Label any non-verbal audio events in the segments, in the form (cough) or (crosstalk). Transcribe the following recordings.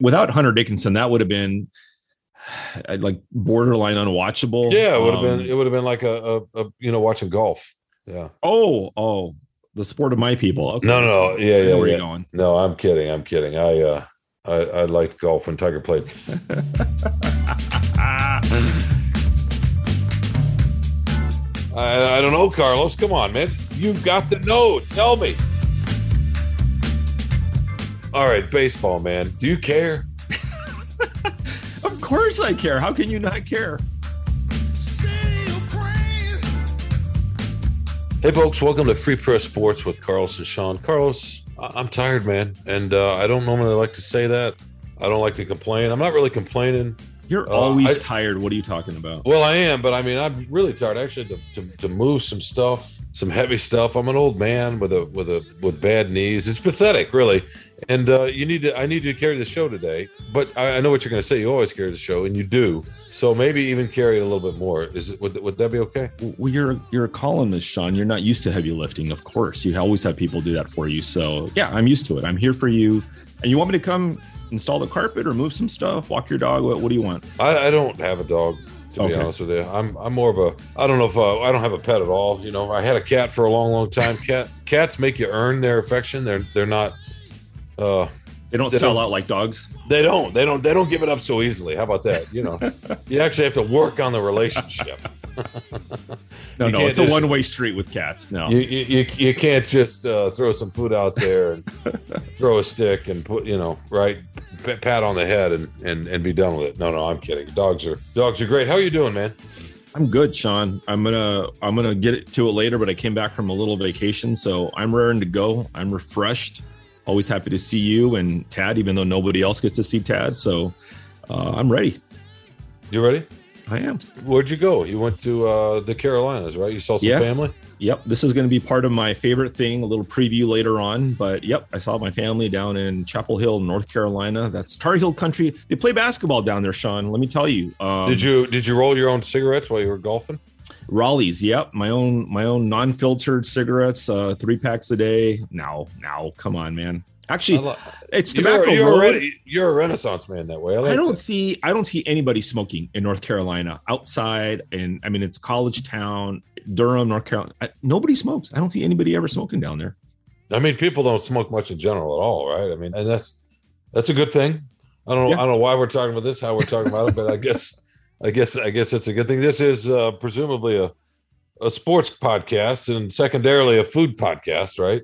without Hunter Dickinson, that would have been (sighs) like borderline unwatchable. Yeah, it would have Um, been. It would have been like a, a, a you know watching golf. Yeah. Oh, oh, the sport of my people. Okay, No, no, so no. Yeah, yeah, where yeah. you're going. No, I'm kidding. I'm kidding. I uh, I, I liked golf when Tiger played. (laughs) I, I don't know, Carlos. Come on, man. You've got to know. Tell me. All right, baseball, man. Do you care? (laughs) Of course I care. How can you not care? Hey, folks, welcome to Free Press Sports with Carlos and Shawn. Carlos, I- I'm tired, man, and uh, I don't normally like to say that. I don't like to complain. I'm not really complaining. You're Uh, always I- tired. What are you talking about? Well, I am, but I mean, I'm really tired actually to, to, to move some stuff, some heavy stuff. I'm an old man with a with a with bad knees. It's pathetic, really. And uh, you need to. I need you to carry the show today. But I, I know what you're going to say. You always carry the show, and you do. So maybe even carry it a little bit more. Is it? Would, would that be okay? Well, you're you're a columnist, Shawn. You're not used to heavy lifting, of course. You always have people do that for you. So yeah, I'm used to it. I'm here for you. And you want me to come install the carpet or move some stuff, walk your dog? What, what do you want? I, I don't have a dog. To be honest with you, I'm I'm more of a I don't know if uh, I don't have a pet at all. You know, I had a cat for a long, long time. (laughs) Cat cats make you earn their affection. They're they're not. Uh, They don't They sell don't- out like dogs. They don't. They don't. They don't give it up so easily. How about that? You know, (laughs) you actually have to work on the relationship. (laughs) No, no, it's a one way street with cats. No. You you, you, you can't just uh, throw some food out there and (laughs) throw a stick and put you know right pat on the head and, and and be done with it. No, no, I'm kidding. Dogs are dogs are great. How are you doing, man? I'm good, Sean. I'm gonna I'm gonna get to it later, but I came back from a little vacation, so I'm raring to go. I'm refreshed. Always happy to see you and Tad, even though nobody else gets to see Tad. So uh, I'm ready. You ready? I am. Where'd you go? You went to uh, the Carolinas, right? You saw some Yeah. family. Yep, this is going to be part of my favorite thing. A little preview later on, but yep, I saw my family down in Chapel Hill, North Carolina. That's Tar Heel country. They play basketball down there, Shawn. Let me tell you. Um, did you did you roll your own cigarettes while you were golfing? Raleigh's? Yep, my own my own non-filtered cigarettes, uh, three packs a day. Now, now, come on, man. Actually, it's You're, tobacco you're, road. already, you're a renaissance man that way. I, like I don't that. see I don't see anybody smoking in North Carolina outside, and I mean it's college town, Durham, North Carolina. I, nobody smokes. I don't see anybody ever smoking down there. I mean, people don't smoke much in general at all, right? I mean, and that's that's a good thing. I don't know. Yeah. I don't know why we're talking about this, how we're talking about it, but I guess, I guess, I guess it's a good thing. This is uh, presumably a a sports podcast and secondarily a food podcast, right?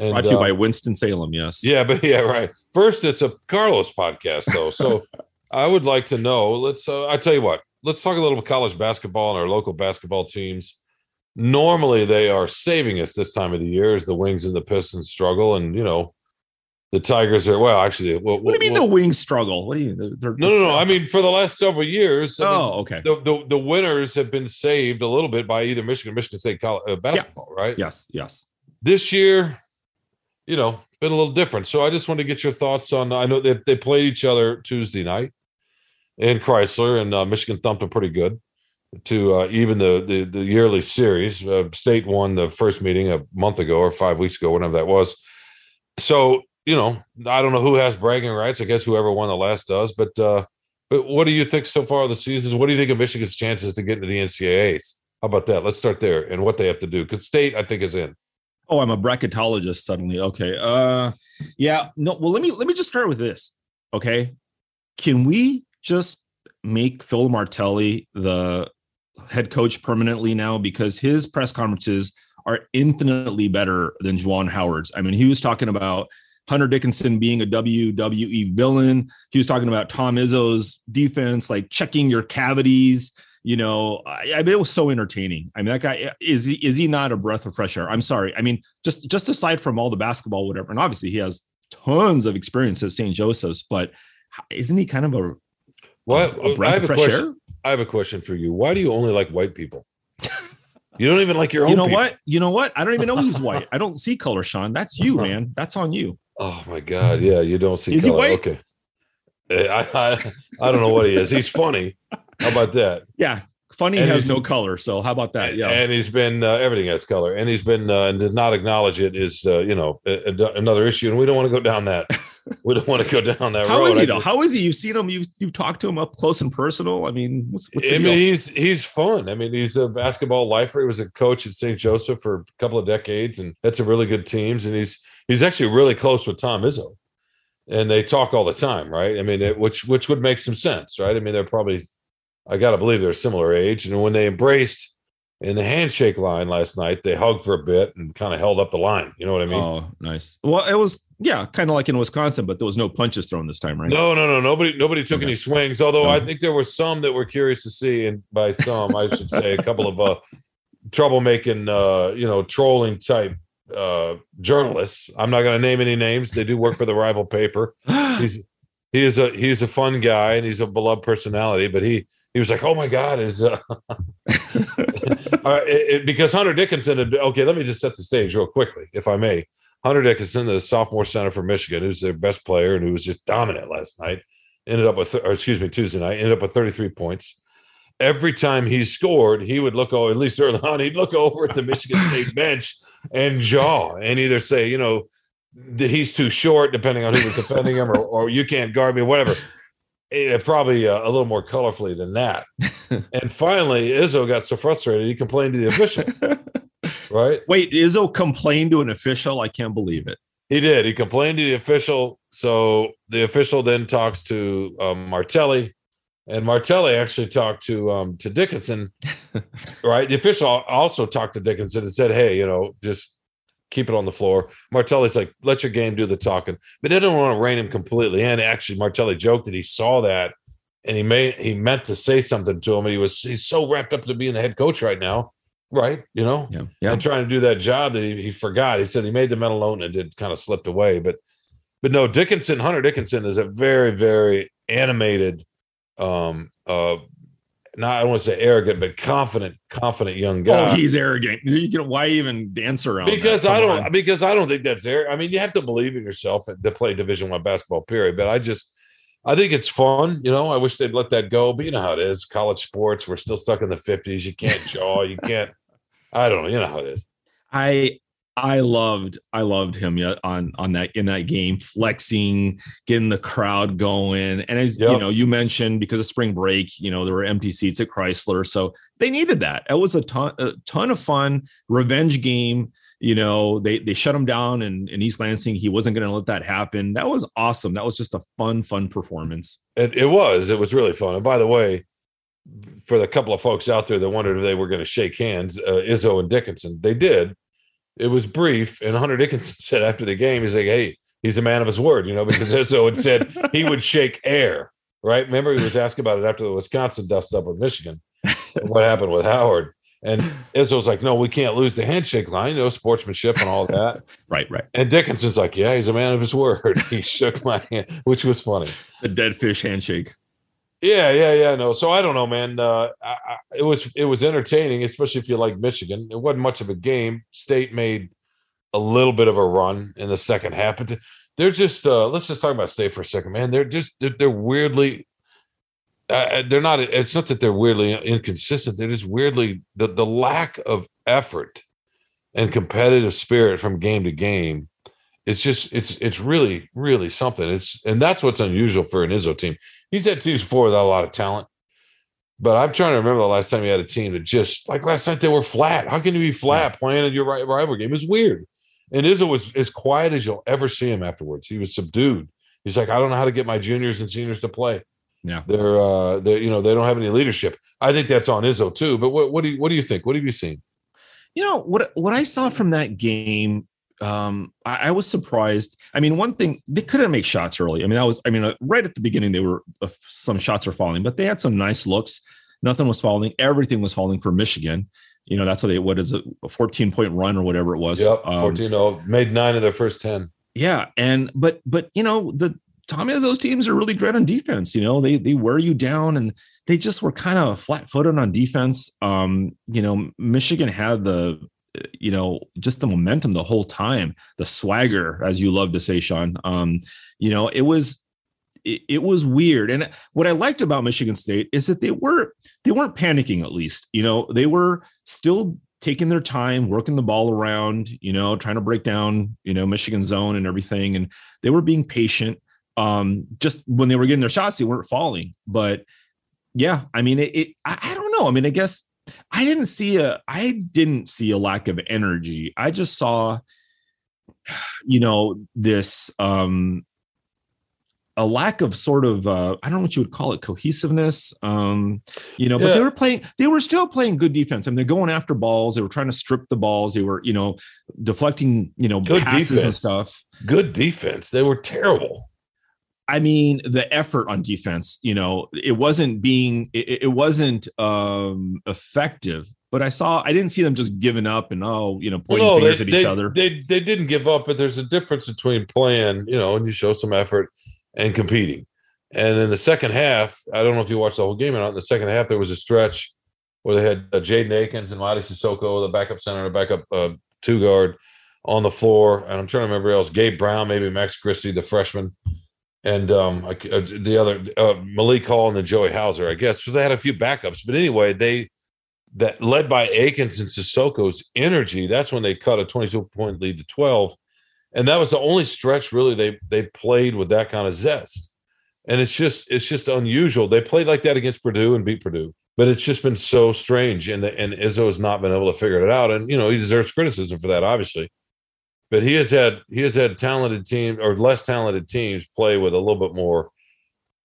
And, Brought to you uh, by Winston Salem. Yes. yeah, but yeah, right. First, it's a Carlos podcast, though. So (laughs) I would like to know. Let's. Uh, I tell you what. Let's talk a little bit college basketball and our local basketball teams. Normally, they are saving us this time of the year as the Wings and the Pistons struggle, and you know, the Tigers are. Well, actually, well, What do you mean the wings struggle? What do you? They're, they're- no, no, no. I mean, for the last several years, I mean, Oh, okay. the, the the winners have been saved a little bit by either Michigan, or Michigan State college, uh, basketball, right? Yes. Yes. this year, you know, been a little different. So I just want to get your thoughts on. I know that they played each other Tuesday night in Crisler, and uh, Michigan thumped them pretty good to uh, even the, the the yearly series. Uh, State won the first meeting a month ago or five weeks ago, whenever that was. So you know, I don't know who has bragging rights. I guess whoever won the last does. But uh, but what do you think so far of the seasons? What do you think of Michigan's chances to get into the NCAA's? How about that? Let's start there and what they have to do because State, I think, is in. Oh, I'm a bracketologist suddenly. Okay. Uh yeah. No, well, let me let me just start with this. Okay. Can we just make Phil Martelli the head coach permanently now? Because his press conferences are infinitely better than Juwan Howard's. I mean, he was talking about Hunter Dickinson being a WWE villain. He was talking about Tom Izzo's defense, like checking your cavities. You know, I, I mean, it was so entertaining. I mean, that guy is he is he not a breath of fresh air? I'm sorry. I mean, just just aside from all the basketball, whatever, and obviously he has tons of experience at St. Joseph's, but isn't he kind of a What breath I have of a question. air? I have a question for you. Why do you only like white people? (laughs) You don't even like your own. You know people. what? You know what? I don't even know he's (laughs) white. I don't see color, Shawn. That's you, uh-huh. man. That's on you. Oh my god! Yeah, you don't see. Is he color. white? Okay. Eh, I, I I don't know what he is. He's funny. How about that? Yeah. Funny And has no color. So how about that? Yeah. And he's been uh, everything has color, and he's been uh, and did not acknowledge it is uh, you know a, a- another issue, and we don't want to go down that we don't want to go down that How road. is he though? just- How is he? You've seen him. You've you've talked to him up close and personal. I mean, what's, what's I deal? mean, he's he's fun. I mean, he's a basketball lifer. He was a coach at St. Joseph for a couple of decades, and that's a really good teams. And he's he's actually really close with Tom Izzo, and they talk all the time, right? I mean, it, which which would make some sense, right? I mean, they're probably, I got to believe they're a similar age. And when they embraced in the handshake line last night, they hugged for a bit and kind of held up the line. You know what I mean? oh, nice. Well, it was yeah, kind of like in Wisconsin, but there was no punches thrown this time, right? No, no, no. Nobody, nobody took Okay. any swings. Although I think there were some that were curious to see, and by some, I should say, a couple of uh, troublemaking, uh, you know, trolling type uh, journalists. I'm not going to name any names. They do work for the rival paper. (gasps) He's he is a he's a fun guy and he's a beloved personality. But he he was like, oh my god, is uh, (laughs) uh, it- it- because Hunter Dickinson. Had, okay, let me just set the stage real quickly, if I may. Hunter Dickinson, the sophomore center for Michigan, who's their best player and who was just dominant last night, ended up with, or excuse me, Tuesday night, ended up with 33 points. Every time he scored, he would look, oh, at least early on, he'd look over at the Michigan State (laughs) bench and jaw and either say, you know, he's too short, depending on who was defending him, or, or you can't guard me, whatever. Eh, probably uh, a little more colorfully than that. (laughs) and finally, Izzo got so frustrated, he complained to the official, (laughs) right? Wait, Izzo complained to an official. I can't believe it. He did. He complained to the official. So the official then talks to um, Martelli, and Martelli actually talked to um, to Dickinson. (laughs) right. The official also talked to Dickinson and said, "Hey, you know, just keep it on the floor." Martelli's like, "Let your game do the talking," but they don't want to rein him completely in. Actually, Martelli joked that he saw that and he made he meant to say something to him, he was he's so wrapped up to being the head coach right now. Right. You know, Yeah, yeah. and trying to do that job that he, he forgot. He said he made the mental note and it kind of slipped away. But but no, Dickinson, Hunter Dickinson is a very, very animated, um, uh, not I don't want to say arrogant, but confident, confident young oh, guy. Oh, he's arrogant. You know, why even dance around? that? because I don't on. because I don't think that's there. I mean, you have to believe in yourself to play Division One basketball. Period. But I just I think it's fun. You know, I wish they'd let that go. But you know how it is. College sports. We're still stuck in the fifties. You can't (laughs) jaw. You can't. I don't know. You know how it is. I I loved I loved him yeah, on on that in that game flexing getting the crowd going. And as you know you mentioned because of spring break you know there were empty seats at Crisler so they needed that. It was a ton a ton of fun revenge game you know they they shut him down in, in East Lansing. He wasn't going to let that happen. That was awesome. That was just a fun fun performance. It, it was. It was really fun. And by the way, for the couple of folks out there that wondered if they were going to shake hands, uh, Izzo and Dickinson, they did. It was brief. And Hunter Dickinson (laughs) said after the game, he's like, hey, he's a man of his word, you know, because Izzo had said he would (laughs) shake air, right? Remember, he was asked about it after the Wisconsin dust up with Michigan, what happened with Howard. And Izzo's like, no, we can't lose the handshake line, you know, sportsmanship and all that. (laughs) right right And Dickinson's like, yeah, he's a man of his word. He shook my hand, which was funny. the dead fish handshake Yeah, yeah, yeah. No, so I don't know, man. Uh, I, I, it was it was entertaining, especially if you like Michigan. It wasn't much of a game. State made a little bit of a run in the second half, but they're just. Uh, let's just talk about State for a second, man. They're just they're, they're weirdly. Uh, they're not. It's not that they're weirdly inconsistent. They're just weirdly the the lack of effort and competitive spirit from game to game. It's just it's it's really really something. It's and that's what's unusual for an Izzo team he's had teams before without a lot of talent. But I'm trying to remember the last time he had a team that just like last night they were flat. How can you be flat playing in your rival game? It's weird. And Izzo was as quiet as you'll ever see him afterwards. He was subdued. He's like, I don't know how to get my juniors and seniors to play. Yeah. They're uh they you know they don't have any leadership. I think that's on Izzo too. But what what do you what do you think? What have you seen? You know what what I saw from that game. Um, I, I was surprised. I mean, one thing they couldn't make shots early. I mean, that was. I mean, uh, right at the beginning, they were uh, some shots were falling, but they had some nice looks. Nothing was falling. Everything was falling for Michigan. You know, that's what they. What is it? A fourteen point run or whatever it was. Yep, Um, 14 0, made nine of their first 10. yeah, and but but you know the Tom those teams are really great on defense. You know, they they wear you down, and they just were kind of flat footed on defense. Um, you know, Michigan had the you know just the momentum the whole time, the swagger, as you love to say, Shawn. Um, you know, it was it, it was weird, and what I liked about Michigan State is that they were they weren't panicking. At least, you know, they were still taking their time, working the ball around, you know, trying to break down, you know, Michigan zone and everything. And they were being patient. Um, just when they were getting their shots, they weren't falling. But yeah, I mean, it, it I, I don't know. I mean, I guess I didn't see a I didn't see a lack of energy. I just saw, (sighs) you know, this um a lack of sort of uh, I don't know what you would call it cohesiveness. Um, you know, but yeah. they were playing. They were still playing good defense. I mean, they're going after balls. They were trying to strip the balls. They were you know deflecting you know good passes defense. and stuff. Good defense. They were terrible. I mean, the effort on defense. You know, it wasn't being. It, it wasn't um, effective. But I saw. I didn't see them just giving up and oh, you know, pointing no, fingers they, at they, each other. They they didn't give up, but there's a difference between playing. You know, and you show some effort and competing. And in the second half, I don't know if you watched the whole game or not. In the second half, there was a stretch where they had uh, Jaden Akins and Mady Sissoko, the backup center, the backup uh, two guard on the floor. And I'm trying to remember else. Gabe Brown, maybe Max Christie, the freshman, and um, uh, the other uh, Malik Hall and the Joey Hauser, I guess. So they had a few backups. But anyway, they that led by Akins and Sissoko's energy. That's when they cut a 22 point lead to 12 and that was the only stretch really they they played with that kind of zest and it's just it's just unusual they played like that against purdue and beat purdue but it's just been so strange and the, and izzo has not been able to figure it out and you know he deserves criticism for that obviously but he has had he has had talented teams or less talented teams play with a little bit more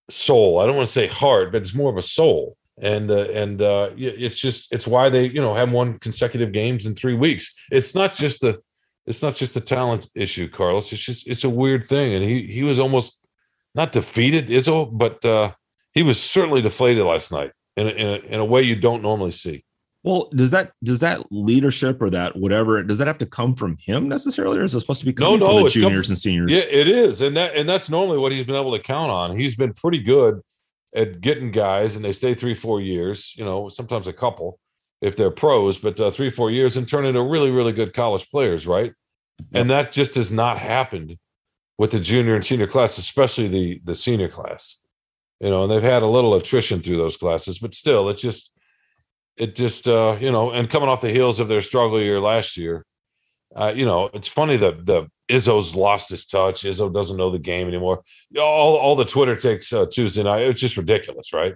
soul i don't want to say heart but it's more of a soul and uh, and uh, it's just it's why they you know have won consecutive games in three weeks it's not just the it's not just a talent issue, Carlos. It's just it's a weird thing, and he he was almost not defeated, Izzo, but uh, he was certainly deflated last night in a, in a, in a way you don't normally see. Well, does that does that leadership or that whatever does that have to come from him necessarily, or is it supposed to be coming no, no, from the juniors and seniors? Yeah, it is, and that and that's normally what he's been able to count on. He's been pretty good at getting guys, and they stay three, four years. You know, sometimes a couple if they're pros, but uh, three, four years and turn into really, really good college players, right? and that just has not happened with the junior and senior class, especially the the senior class. You know, and they've had a little attrition through those classes, but still, it's just it just uh, you know, and coming off the heels of their struggle year last year, uh, you know, it's funny that the Izzo's lost his touch. Izzo doesn't know the game anymore. All all the Twitter takes uh, Tuesday night. It's just ridiculous, right?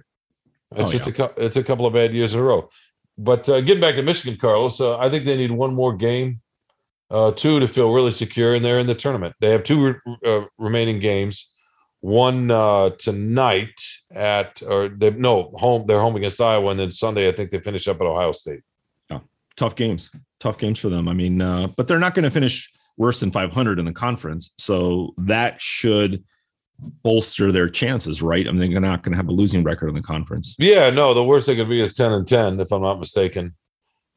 It's oh, just yeah. a it's a couple of bad years in a row. But uh, getting back to Michigan, Carlos, uh, I think they need one more game uh, two to feel really secure, and they're in the tournament. They have two re- uh, remaining games. One uh, tonight at or they no home. They're home against Iowa, and then Sunday I think they finish up at Ohio State. Oh, tough games, tough games for them. I mean, uh, but they're not going to finish worse than 500 in the conference, so that should bolster their chances, right? I mean, they're not going to have a losing record in the conference. Yeah, no, the worst they could be is 10 and 10, if I'm not mistaken.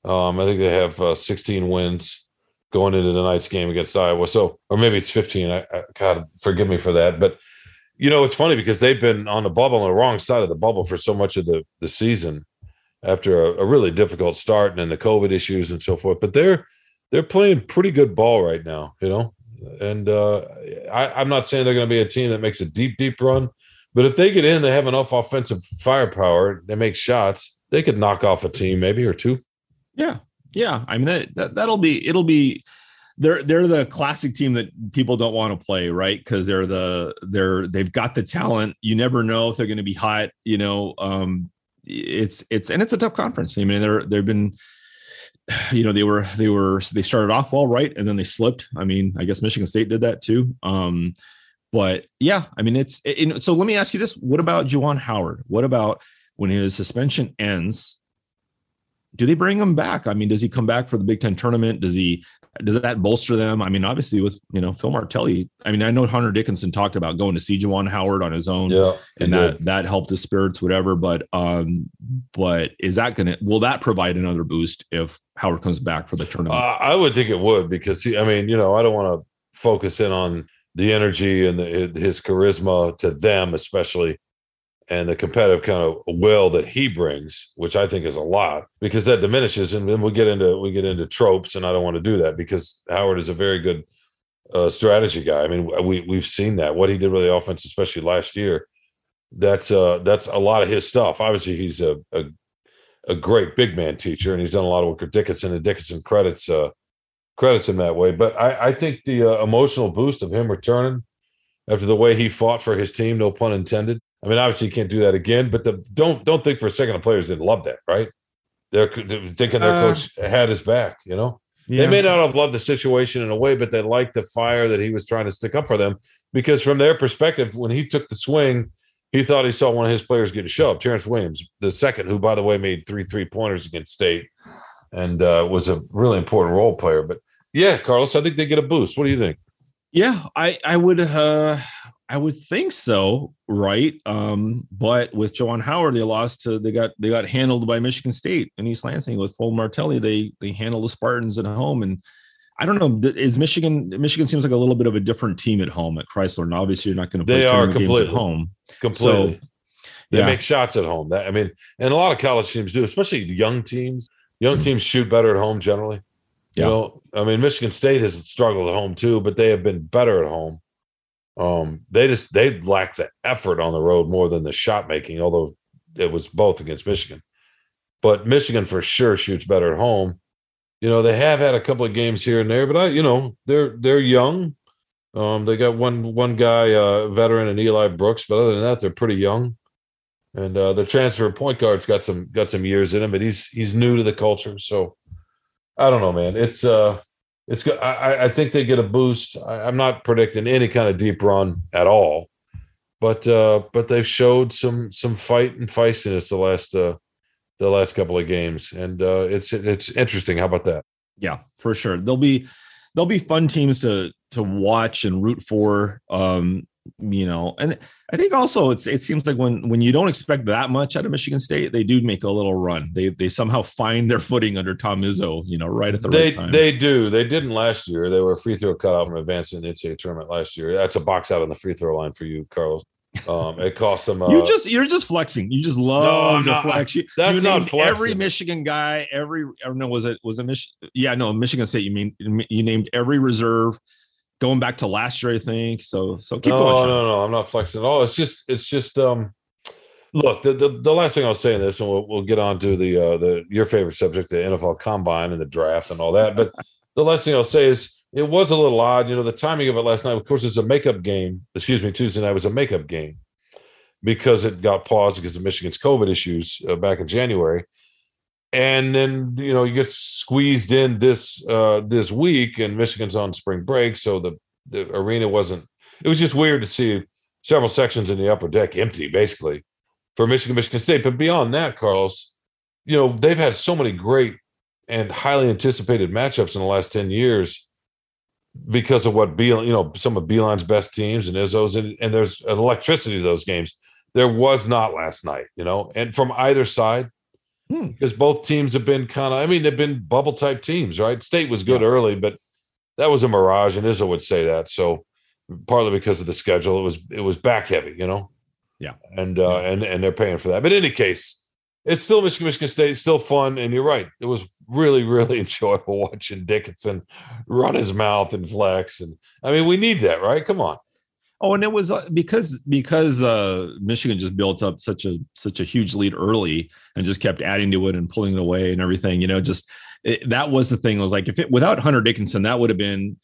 Um, I think they have uh, 16 wins going into tonight's game against Iowa. So, or maybe it's 15. I, I, God, forgive me for that. But, you know, it's funny because they've been on the bubble, on the wrong side of the bubble for so much of the, the season after a, a really difficult start and then the COVID issues and so forth. But they're, they're playing pretty good ball right now, you know? And uh, I, I'm not saying they're going to be a team that makes a deep, deep run, but if they get in, they have enough offensive firepower, they make shots, they could knock off a team maybe or two. Yeah, yeah, I mean that, that that'll be it'll be they're they're the classic team that people don't want to play, right? Because they're the they're they've got the talent. You never know if they're going to be hot. You know, um, it's it's and it's a tough conference. I mean, they're they've been, you know, they were they were they started off well, right, and then they slipped. I mean, I guess Michigan State did that too. Um, but yeah, I mean, it's it, so. Let me ask you this: What about Juwan Howard? What about when his suspension ends? do they bring him back? I mean, does he come back for the Big Ten tournament? Does he does that bolster them? I mean, obviously with you know Phil Martelli. I mean, I know Hunter Dickinson talked about going to see Juwan Howard on his own, yeah, and that did. that helped his spirits, whatever. But um, but is that gonna will that provide another boost if Howard comes back for the tournament? Uh, I would think it would because he, I mean, you know, I don't want to focus in on the energy and the, his charisma to them, especially and the competitive kind of will that he brings, which I think is a lot, because that diminishes. And then we get into we get into tropes, and I don't want to do that because Howard is a very good uh, strategy guy. I mean, we we've seen that what he did with the offense, especially last year. That's uh that's a lot of his stuff. Obviously, he's a, a a great big man teacher, and he's done a lot of work with Dickinson, and Dickinson credits uh, credits him that way. But I, I think the uh, emotional boost of him returning after the way he fought for his team, no pun intended. I mean, obviously, you can't do that again. But the don't don't think for a second the players didn't love that, right? They're, they're thinking their uh, coach had his back. You know, yeah. they may not have loved the situation in a way, but they liked the fire that he was trying to stick up for them because from their perspective, when he took the swing he thought he saw one of his players get shoved. Terrence Williams, the second, who by the way made three three pointers against State, and uh, was a really important role player. But yeah, Carlos, I think they get a boost. What do you think? Yeah, I I would uh I would think so, right? Um, but with Juwan Howard, they lost to they got they got handled by Michigan State and East Lansing with Paul Martelli. They they handled the Spartans at home and I don't know. Is Michigan? Michigan seems like a little bit of a different team at home at Crisler, and obviously you're not going to play they are games at home. Completely. So, they yeah. make shots at home. That I mean, and a lot of college teams do, especially young teams. Young mm-hmm. teams shoot better at home generally. You know, I mean, Michigan State has struggled at home too, but they have been better at home. Um, they just they lack the effort on the road more than the shot making, although it was both against Michigan. But Michigan for sure shoots better at home you know they have had a couple of games here and there, but I, you know, they're they're young. Um, they got one one guy, uh, veteran, and Eli Brooks, but other than that, they're pretty young. And uh, the transfer point guard's got some got some years in him, but he's he's new to the culture. So I don't know, man. It's uh, it's good. I, I think they get a boost. I, am not predicting any kind of deep run at all, but uh, but they've showed some some fight and feistiness the last uh the last couple of games, and uh, it's it's interesting. How about that? Yeah, for sure. They'll be they'll be fun teams to to watch and root for. Um, you know, and I think also it's it seems like when when you don't expect that much out of Michigan State, they do make a little run. They they somehow (laughs) find their footing under Tom Izzo, you know, right at the they, right time. They do. They didn't last year. They were a free throw cut out from advancing the NCAA tournament last year. That's a box out on the free throw line for you, Carlos. Um, it cost them. Uh, you just you're just flexing. You just love no, to flex. You, that's you not flexing. Every Michigan guy, every or no, was it was a Mich- Yeah, no, Michigan State. You mean you named every reserve going back to last year, I think. So so keep no, going. No, no, no, I'm not flexing at all. It's just it's just um. Look, the, the, the last thing I'll say in this, and we'll, we'll get on to the uh, the your favorite subject, the NFL Combine and the draft and all that. But (laughs) the last thing I'll say is it was a little odd. You know, the timing of it last night, of course, it's a makeup game. Excuse me, Tuesday night was a makeup game because it got paused because of Michigan's COVID issues uh, back in January. And then you know you get squeezed in this uh, this week, and Michigan's on spring break, so the the arena wasn't. It was just weird to see several sections in the upper deck empty, basically, for Michigan, Michigan State. But beyond that, Carlos, you know they've had so many great and highly anticipated matchups in the last ten years because of what Beal, you know, some of Beilein's best teams and Izzo's, and, and there's an electricity to those games. There was not last night, you know, and from either side, hmm. because both teams have been kind of, I mean, they've been bubble type teams, right? State was good yeah. early, but that was a mirage, and Izzo would say that. So partly because of the schedule, it was it was back heavy, you know. Yeah, and uh, yeah. and and they're paying for that. But in any case, it's still Michigan, Michigan State, it's still fun, and you're right. It was really, really (laughs) enjoyable watching Dickinson run his mouth and flex, and I mean, we need that, right? Come on. Oh, and it was uh, because because uh, Michigan just built up such a such a huge lead early and just kept adding to it and pulling it away and everything. You know, just it, that was the thing. I was like, if it without Hunter Dickinson, that would have been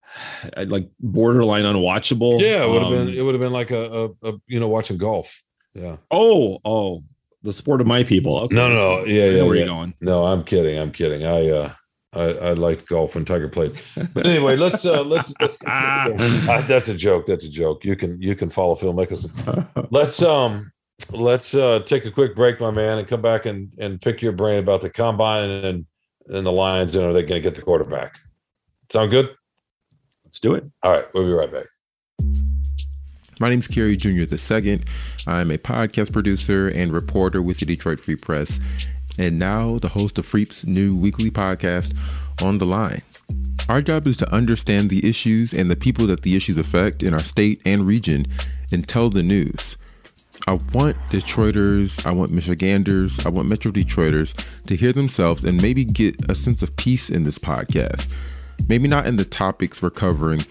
(sighs) like borderline unwatchable. Yeah, it would have um, been. It would have been like a, a, a, you know watching golf. Yeah. Oh, oh, the sport of my people. Okay, no, no, so yeah, yeah. Where yeah. you going? No, I'm kidding. I'm kidding. I uh, I, I liked golf when Tiger played. But anyway, let's uh let's, let's (laughs) uh, that's a joke. That's a joke. You can you can follow Phil Mickelson. Let's um let's uh take a quick break, my man, and come back and and pick your brain about the combine and and the Lions and are they going to get the quarterback? Sound good? Let's do it. All right, we'll be right back. My name is Kerry Jr. II. I'm a podcast producer and reporter with the Detroit Free Press and now the host of Freep's new weekly podcast, On the Line. Our job is to understand the issues and the people that the issues affect in our state and region and tell the news. I want Detroiters, I want Michiganders, I want Metro Detroiters to hear themselves and maybe get a sense of peace in this podcast. Maybe not in the topics we're covering,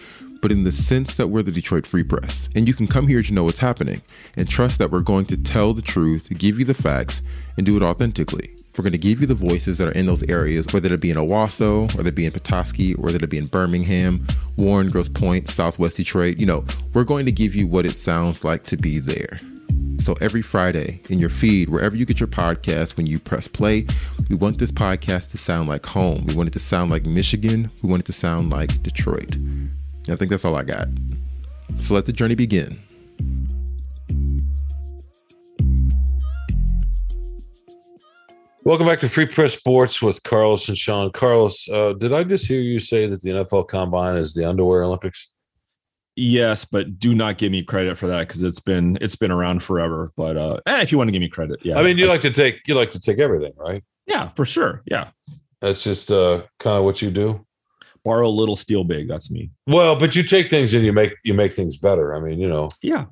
but in the sense that we're the Detroit Free Press. And you can come here to know what's happening and trust that we're going to tell the truth, give you the facts, and do it authentically. We're going to give you the voices that are in those areas, whether it be in Owosso, whether it be in Petoskey, whether it be in Birmingham, Warren, Grosse Pointe, Southwest Detroit. You know, we're going to give you what it sounds like to be there. So every Friday in your feed, wherever you get your podcast, when you press play, we want this podcast to sound like home. We want it to sound like Michigan. We want it to sound like Detroit. And I think that's all I got. So let the journey begin. Welcome back to Free Press Sports with Carlos and Shawn. Carlos, uh, did I just hear you say that the NFL Combine is the underwear Olympics? Yes, but do not give me credit for that because it's been it's been around forever. But uh, eh, if you want to give me credit, yeah. I mean, you like to take you like to take everything, right? Yeah, for sure. Yeah, that's just uh, kind of what you do. Borrow a little, steal big. That's me. Well, but you take things and you make you make things better. I mean, you know. Yeah,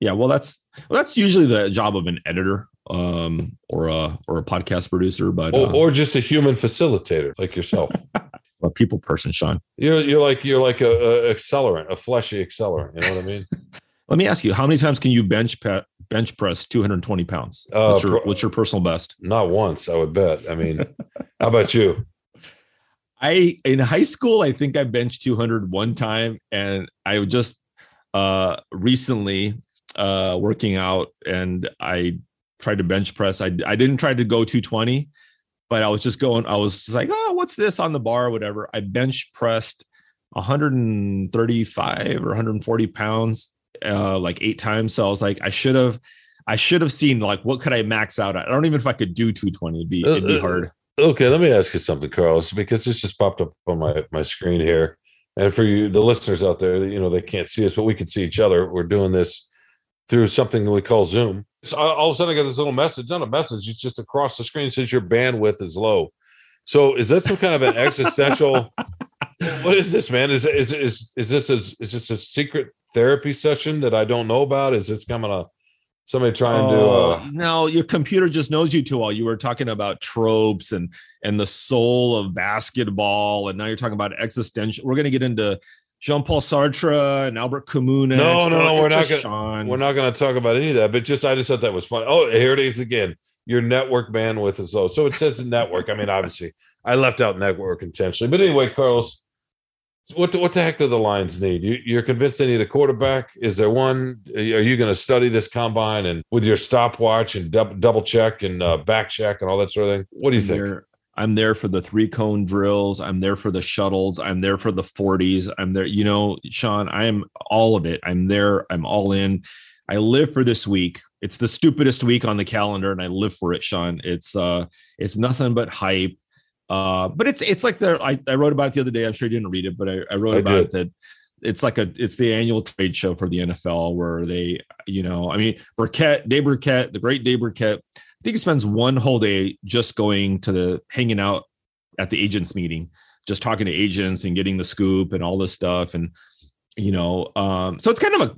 yeah. Well, that's well, that's usually the job of an editor um, or a or a podcast producer, but or, uh, or just a human facilitator like yourself. (laughs) a people person, Shawn. You're you're like you're like a, a, accelerant, a fleshy accelerant. You know what I mean? (laughs) Let me ask you, how many times can you bench pe- bench press 220 pounds? Uh, what's, your, what's your personal best? Not once, I would bet. I mean, (laughs) how about you? I in high school, I think I benched 200 one time, and I just uh recently uh working out, and I tried to bench press. I I didn't try to go 220 but I was just going, I was like, oh, what's this on the bar or whatever. I bench pressed 135 or 140 pounds uh, like eight times. So I was like, I should have, I should have seen like what could I max out at. I don't even if I could do 220. It'd be, it'd be uh, uh, hard. Okay, let me ask you something, Carlos, because this just popped up on my my screen here. And for you, the listeners out there, you know, they can't see us, but we can see each other. We're doing this through something we call Zoom. So all of a sudden, I get this little message. Not a message; it's just across the screen. It says your bandwidth is low. So, is that some kind of an existential? (laughs) what is this, man? Is is is is this a, is this a secret therapy session that I don't know about? Is this coming a somebody trying to? Uh... Oh, no, your computer just knows you too well. You were talking about tropes and and the soul of basketball, and now you're talking about existential. We're going to get into Jean-Paul Sartre and Albert Camus. No, no, no, we're not gonna we're not gonna talk about any of that. But just I just thought that was fun. Oh, here it is again. Your network bandwidth is low. So it says network. I mean, obviously, I left out network intentionally. But anyway, Carlos, what the, what the heck do the Lions need? You, you're convinced they need a quarterback? Is there one? Are you going to study this combine and with your stopwatch and double, double check and uh, back check and all that sort of thing? What do you think? I'm there for the three cone drills. I'm there for the shuttles. I'm there for the 40s. I'm there. You know, Shawn, I am all of it. I'm there. I'm all in. I live for this week. It's the stupidest week on the calendar, and I live for it, Shawn. It's uh, it's nothing but hype. Uh, but it's it's like the I, I wrote about it the other day. I'm sure you didn't read it, but I, I wrote I about did. it that it's like a it's the annual trade show for the NFL where they, you know, I mean, Birkett, Dave Birkett, the great Dave Birkett I think he spends one whole day just going to the hanging out at the agents meeting, just talking to agents and getting the scoop and all this stuff. And, you know, um, so it's kind of a,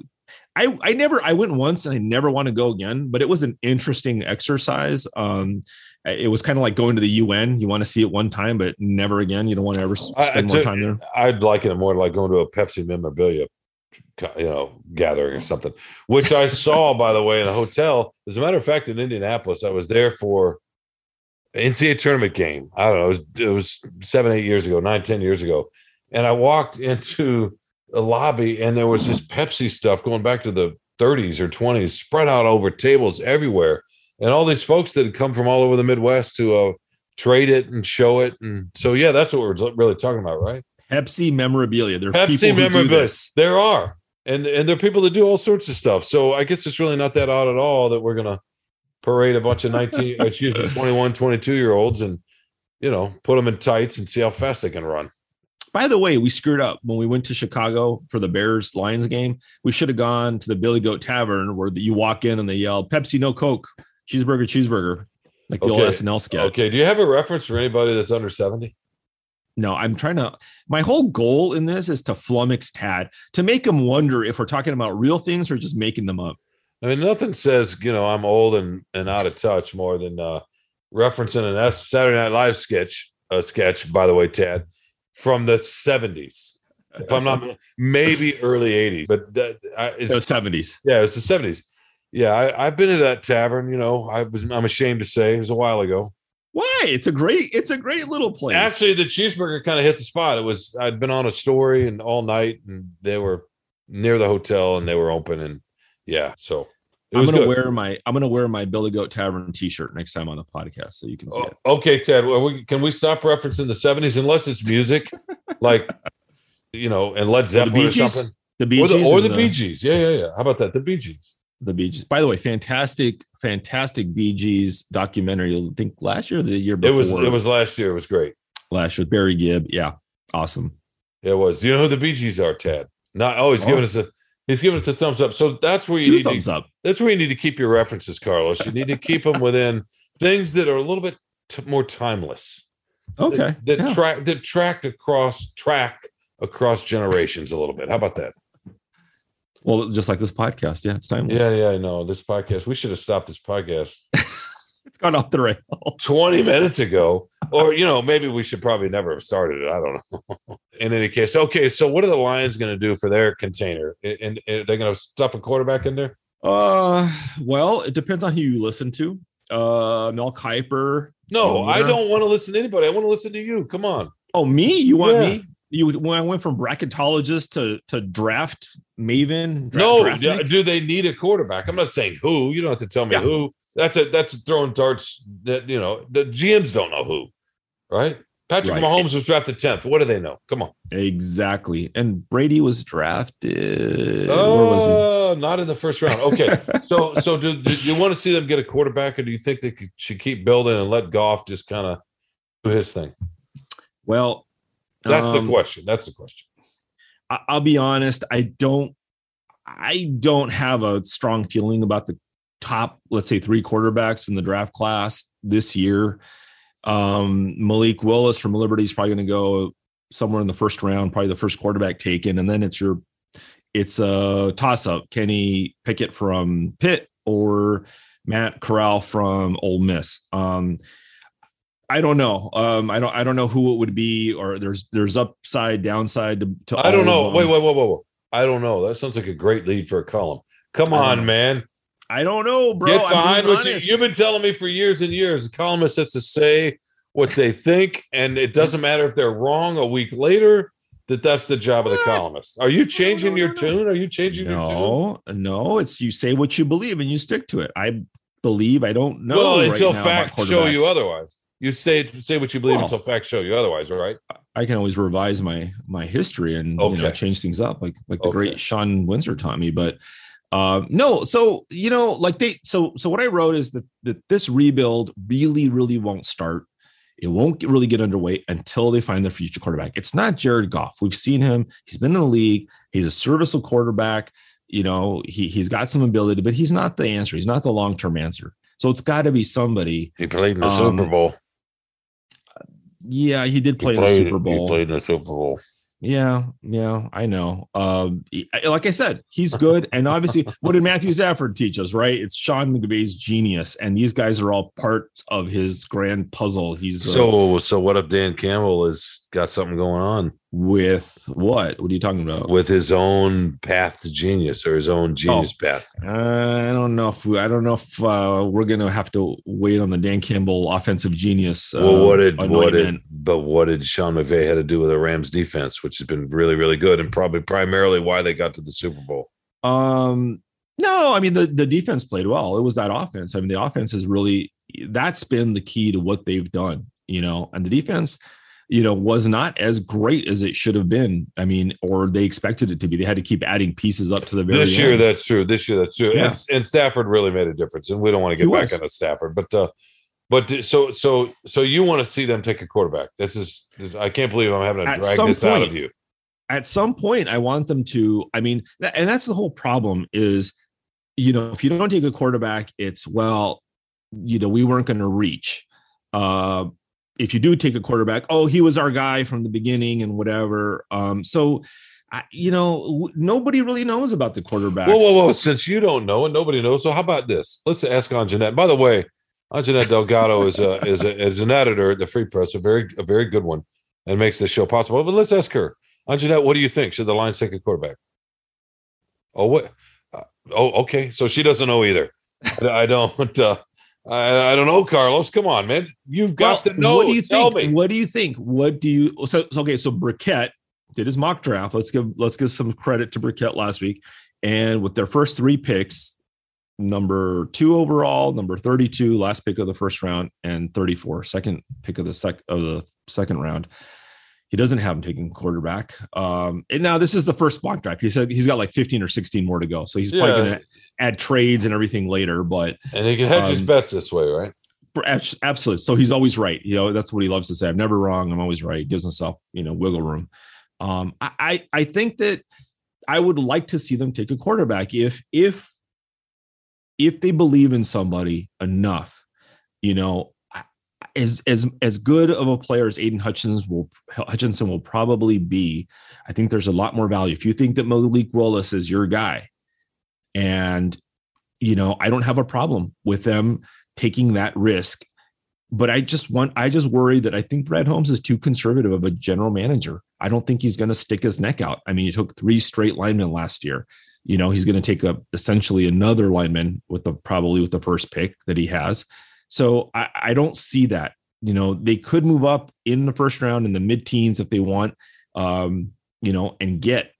I, I never, I went once and I never want to go again, but it was an interesting exercise. Um, it was kind of like going to the UN. You want to see it one time, but never again. You don't want to ever spend I, more time there. I'd like it more like going to a Pepsi memorabilia you know gathering or something which i saw by the way in a hotel. As a matter of fact in indianapolis i was there for ncaa tournament game. I don't know it was, it was seven eight years ago nine ten years ago. And i walked into a lobby and there was this pepsi stuff going back to the 30s or 20s spread out over tables everywhere. And all these folks that had come from all over the midwest to uh, trade it and show it. And so yeah that's what we're really talking about right? Pepsi memorabilia. There are Pepsi memorabilia. There are and and there are people that do all sorts of stuff. So I guess it's really not that odd at all that we're gonna parade a bunch of 19 (laughs) excuse me 21 22 year olds and you know put them in tights and see how fast they can run. By the way we screwed up when we went to chicago for the bears lions game. We should have gone to the billy goat tavern where you walk in and they yell pepsi no coke cheeseburger cheeseburger like the okay. old snl sketch. Okay. Do you have a reference for anybody that's under 70 no, I'm trying to. My whole goal in this is to flummox Tad to make him wonder if we're talking about real things or just making them up. I mean, nothing says you know I'm old and and out of touch more than uh, referencing an S Saturday Night Live sketch. A sketch, by the way, Tad, from the '70s. If I'm not maybe early '80s, but that uh, it's, it was '70s. Yeah, it was the '70s. Yeah, I, have been to that tavern. You know, I was I'm ashamed to say it was a while ago. Why? It's a great. It's a great little place. Actually, the cheeseburger kind of hit the spot. It was I'd been on a story and all night, and they were near the hotel and they were open, and yeah, so it I'm gonna good. wear my I'm gonna wear my Billy Goat Tavern T-shirt next time on the podcast, so you can see Oh, it. okay, Ted. Well, we, can we stop referencing the '70s unless it's music, (laughs) like you know, and Led Zeppelin Bee or something, The Bee or the, Gees or and the Bee Gees? Yeah, yeah, yeah. How about that? The Bee Gees. The Bee Gees. By the way, fantastic, fantastic Bee Gees documentary. I think last year or the year before. It was it was last year. It was great. last year. Barry Gibb. Yeah, awesome. It was. Do you know who the Bee Gees are, Ted? Not. Oh, he's oh. giving Oh. us a. He's giving us a thumbs up. So that's where you Two need to thumbs up. that's where you need to keep your references, Carlos. You need to keep them within (laughs) things that are a little bit t- more timeless. Okay. That, that yeah. track that track across track across generations a little bit. How about that? Well, just like this podcast. Yeah, it's timeless. Yeah, yeah, I know. This podcast, we should have stopped this podcast (laughs) It's gone off the rails. 20 (laughs) minutes ago. Or, you know, maybe we should probably never have started it. I don't know. (laughs) In any case, okay. So, what are the Lions going to do for their container? And, they're going to stuff a quarterback in there? Uh, well, it depends on who you listen to. Uh, Mel Kiper. No, I don't want to listen to anybody. I want to listen to you. Come on. Oh, me? You want Yeah. me? You when I went from bracketologist to to draft maven. dra- No, draft yeah, do they need a quarterback? I'm not saying who. You don't have to tell me Yeah. who. That's a that's a throwing darts that you know the GMs don't know who, right? Patrick Right. Mahomes was drafted 10th. What do they know? Come on. exactly. And Brady was drafted. where was? Oh, not in the first round. Okay. (laughs) so so do, do you want to see them get a quarterback or do you think they could, should keep building and let Goff just kind of do his thing? Well, That's um, the question. That's the question. I'll be honest. I don't. I don't have a strong feeling about the top, let's say, three quarterbacks in the draft class this year. Um, Malik Willis from Liberty is probably going to go somewhere in the first round, probably the first quarterback taken, and then it's your, it's a toss up: Kenny Pickett from Pitt or Matt Corral from Ole Miss. Um, I don't know. Um, I don't. I don't know who it would be, or there's there's upside, downside to. to I don't know. Wait, wait, wait, wait, wait. I don't know. That sounds like a great lead for a column. Come on, know. man. I don't know, bro. Get behind what you, you've been telling me for years and years. The columnist has to say what they think, and it doesn't (laughs) matter if they're wrong a week later. That that's the job of the columnist. Are you changing no, your no. tune? Are you changing your tune? No, no. It's you say what you believe and you stick to it. I believe. I don't know. well, right until facts show you otherwise. You say say what you believe Well- until facts show you otherwise, right? I can always revise my my history and you know change things up, like like the Okay. great Shawn Windsor taught me. But um, no, so you know, like they so so what I wrote is that that this rebuild really really won't start. It won't get, really get underway until they find their future quarterback. It's not Jared Goff. We've seen him. He's been in the league. He's a serviceable quarterback. You know, he he's got some ability, but he's not the answer. He's not the long term answer. So it's got to be somebody. He played in the Um, Super Bowl. Yeah, he did play he in the Super Bowl. He played in the Super Bowl. Yeah, yeah, I know. Um, like I said, he's good, and obviously, what did Matthew Stafford teach us? Right? It's Sean McVay's genius, and these guys are all parts of his grand puzzle. He's uh, So so what if Dan Campbell has got something going on with what? What are you talking about? with his own path to genius or his own genius path? Uh, I don't know if we, I don't know if uh, we're gonna have to wait on the Dan Campbell offensive genius. Uh, well, what did what did but what did Sean McVay had to do with the Rams defense, which has been really really good and probably primarily why they got to the Super Bowl. Um, no, I mean the the defense played well. It was that offense. I mean, the offense is really that's been the key to what they've done, you know, and the defense, you know, was not as great as it should have been. I mean, or they expected it to be. They had to keep adding pieces up to the very This year, end. that's true. This year, that's true. Yeah. And, and Stafford really made a difference, and we don't want to He get back was. into Stafford, but uh, but so so so you want to see them take a quarterback? This is, this, I can't believe I'm having to At drag this out of you. at some point i want them to i mean and that's the whole problem is you know if you don't take a quarterback it's well you know we weren't going to reach uh if you do take a quarterback oh he was our guy from the beginning and whatever um so I, you know nobody really knows about the quarterback Whoa, whoa, whoa! Since you don't know and nobody knows, so how about this? Let's ask Anjanette. By the way, Anjanette Delgado is a is a is an editor at the Free Press, a very a very good one, and makes this show possible. But let's ask her, Anjanette, what do you think? Should the Lions take a quarterback? Oh, what? Uh, oh, okay. So she doesn't know either. I, I don't. Uh, I, I don't know, Carlos. Come on, man. You've got Well, to know. What do you Tell think? me. What do you think? What do you so, so okay? So Birkett did his mock draft. Let's give let's give some credit to Birkett last week. And with their first three picks, number two overall, number 32, last pick of the first round, and 34, second pick of the sec of the second round. He doesn't have him taking quarterback. Um, and now this is the first block draft. He said he's got like 15 or 16 more to go. So he's probably gonna add trades and everything later, but And he can hedge his Um, bets this way, right? Absolutely. So he's always right. You know, that's what he loves to say. I'm never wrong. I'm always right. He gives himself, you know, wiggle room. Um, I, I, I think that I would like to see them take a quarterback if, if, if they believe in somebody enough, you know, as, as, as good of a player as Aidan Hutchins will, Hutchinson will probably be, I think there's a lot more value. If you think that Malik Willis is your guy and, you know, I don't have a problem with them taking that risk. But I just want, I just worry that I think Brad Holmes is too conservative of a general manager. I don't think he's going to stick his neck out. I mean, he took three straight linemen last year. You know, he's going to take a essentially another lineman with the probably with the first pick that he has. So I, I don't see that. You know, they could move up in the first round in the mid teens if they want, um, you know, and get,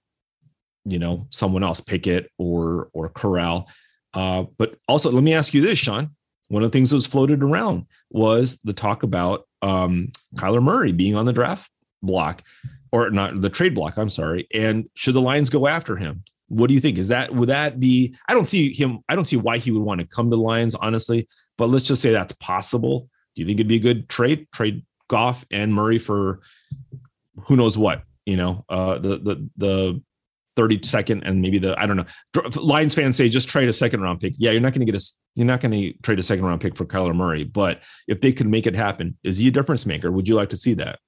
you know, someone else, Pickett or or Corral. Uh, but also, let me ask you this, Shawn one of the things that was floated around was the talk about um, Kyler Murray being on the draft block or not the trade block. I'm sorry. And should the Lions go after him? What do you think? Is that would that be? I don't see him. I don't see why he would want to come to the Lions, honestly. But let's just say that's possible. Do you think it'd be a good trade? Trade Goff and Murray for who knows what? You know, uh, the the the 32nd and maybe the I don't know. Lions fans say just trade a second round pick. Yeah, you're not going to get a you're not going to trade a second round pick for Kyler Murray, but if they could make it happen, is he a difference maker? Would you like to see that?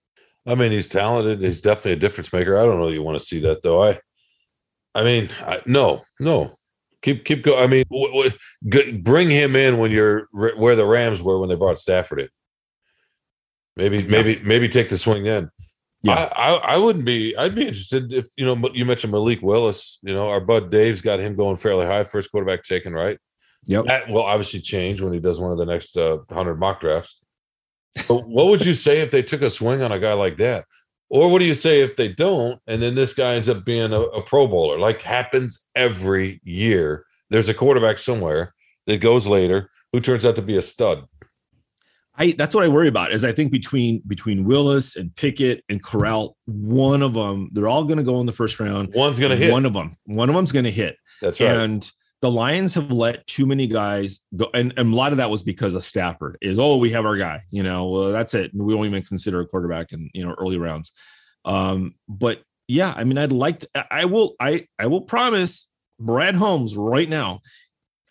I mean, he's talented. He's definitely a difference maker. I don't know. You want to see that though. I, I mean, I, no, no. Keep keep going. I mean, w- w- g- bring him in when you're where the Rams were when they brought Stafford in. Maybe maybe maybe take the swing then. Yeah. I, I I wouldn't be. I'd be interested if you know. You mentioned Malik Willis. You know, our bud Dave's got him going fairly high, first quarterback taken, right? Yep. That will obviously change when he does one of the next uh, hundred mock drafts. But what would you say if they took a swing on a guy like that? Or what do you say if they don't, and then this guy ends up being a, a Pro Bowler, like happens every year? There's a quarterback somewhere that goes later who turns out to be a stud. I that's what I worry about is I think between between Willis and Pickett and Corral, one of them, they're all going to go in the first round. One's going to hit. One of them, one of them's going to hit. That's right. And the Lions have let too many guys go, and, and a lot of that was because of Stafford. Is oh, we have our guy, you know, well, that's it. We don't even consider a quarterback in you know early rounds. Um, but yeah, I mean, I'd like to. I will. I I will promise Brad Holmes right now.